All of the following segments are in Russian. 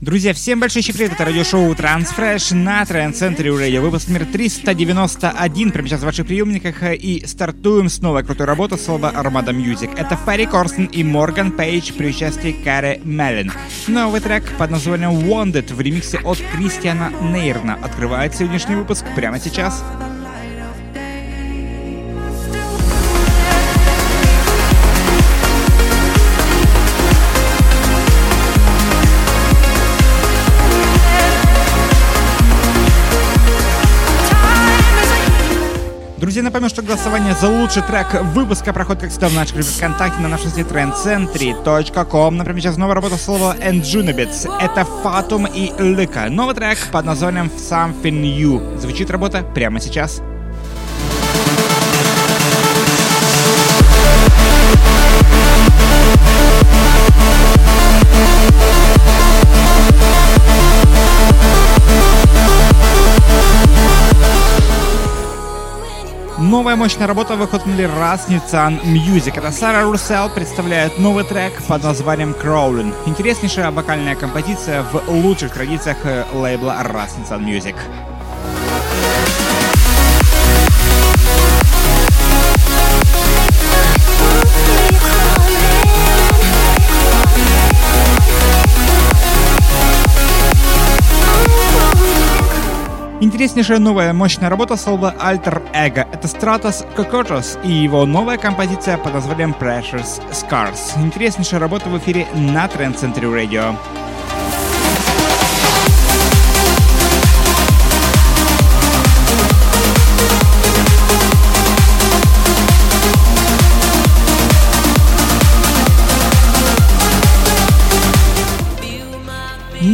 Друзья, всем большой секрет, это радиошоу Transfresh на Тренд Центре у радио. Выпуск номер 391, прямо сейчас в ваших приемниках, и стартуем с новой крутой работы слова Armada Music. Это Фарри Корстен и Морган Пейдж при участии Кари Меллин. Новый трек под названием Wanted в ремиксе от Кристиана Нейрна открывает сегодняшний выпуск прямо сейчас. Сейчас. Друзья, напомню, что голосование за лучший трек выпуска проходит, как всегда, в нашей группе ВКонтакте на нашем сайте trendcentry.com. Например, сейчас новая работа слова Enjunibits. Это Фатум и Лыка. Новый трек под названием Something New. Звучит работа прямо сейчас. Новая мощная работа выходит раз Nissan Music. Это Сара Русел представляет новый трек под названием Crawling. Интереснейшая вокальная композиция в лучших традициях э, лейбла Раз Nissan Music. Интереснейшая новая мощная работа слова Alter Ego. Это Stratos Cocotus и его новая композиция под названием Precious Scars. Интереснейшая работа в эфире на Trend Center Radio.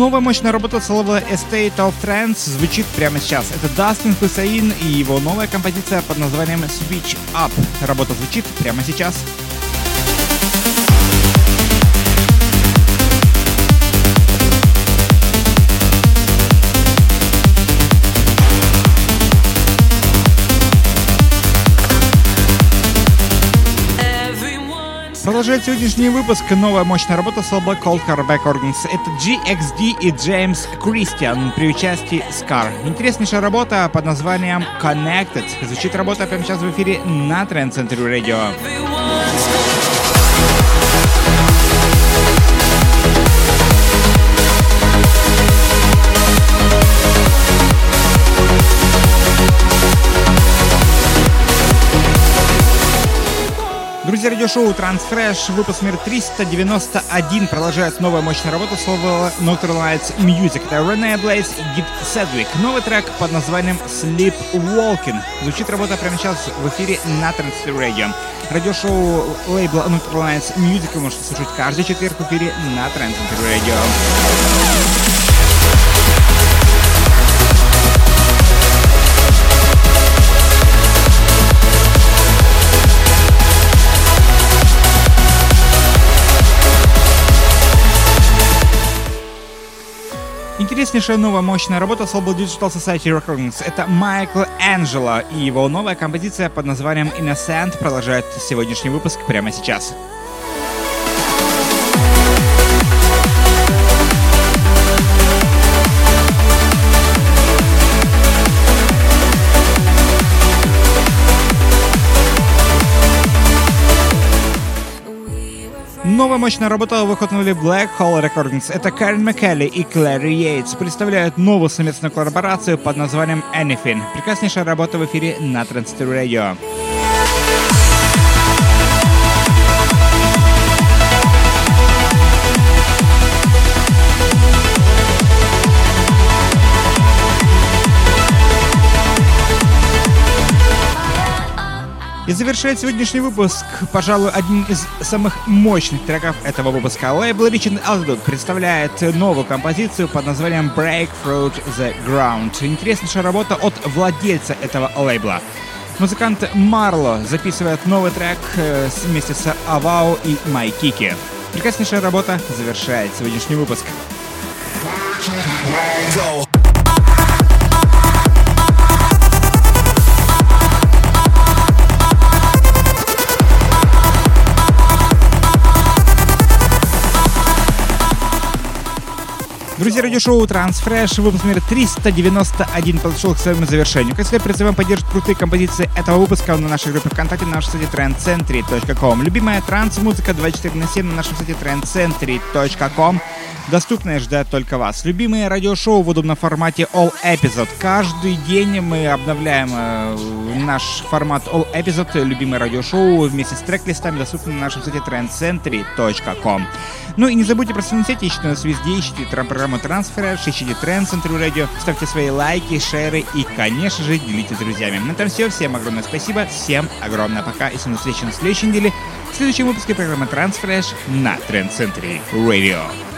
Новая мощная работа целого Estate of Trance звучит прямо сейчас. Это Дастин Хусаин и его новая композиция под названием Switch Up. Работа звучит прямо сейчас. Продолжает сегодняшний выпуск новая мощная работа с Cold Carback Organs. Это GXD и Джеймс Кристиан при участии Scar. Интереснейшая работа под названием Connected. Звучит работа прямо сейчас в эфире на Trend Center Radio. Друзья, радиошоу Transfresh, выпуск номер 391 продолжает новая мощная работа слова Neutralize Music. Это Рене Блейз и Гид Седвик. Новый трек под названием Sleep Walking. Звучит работа прямо сейчас в эфире на Transfer Radio. Радиошоу лейбла Neutralize Music вы можете слушать каждый четверг в эфире на Transfer Radio. Интереснейшая новая мощная работа с лейбла Digital Society Recordings. Это Майкл Энджело и его новая композиция под названием Innocent продолжает сегодняшний выпуск прямо сейчас. Новая мощная работа выходнули Black Hole Recordings. Это Карен Маккелли и Клэри Йейтс представляют новую совместную коллаборацию под названием Anything. Прекраснейшая работа в эфире на Transistor Radio. И завершает сегодняшний выпуск, пожалуй, один из самых мощных треков этого выпуска. Лейбл Richard Altitude представляет новую композицию под названием Break Through the Ground. Интереснейшая работа от владельца этого лейбла. Музыкант Марло записывает новый трек э, вместе с Авау и Майкики. Прекраснейшая работа завершает сегодняшний выпуск. Go. Друзья, радиошоу Transfresh, выпуск номер 391 подошел к своему завершению. Как всегда, призываем поддерживать крутые композиции этого выпуска на нашей группе ВКонтакте на нашем сайте trendcentry.com. Любимая транс-музыка 24 на 7 на нашем сайте trendcentry.com. Доступная ждет только вас. Любимые радиошоу в удобном формате All Episode. Каждый день мы обновляем э, наш формат All Episode. Любимое радиошоу вместе с трек-листами доступны на нашем сайте trendcentry.com. Ну и не забудьте про соцсети, ищите нас везде, ищите программу трансфера, ищите Тренд Центру Радио, ставьте свои лайки, шеры и, конечно же, делитесь с друзьями. На этом все, всем огромное спасибо, всем огромное пока и с встречи на следующей неделе в следующем выпуске программы Transfresh на Тренд Центре Радио.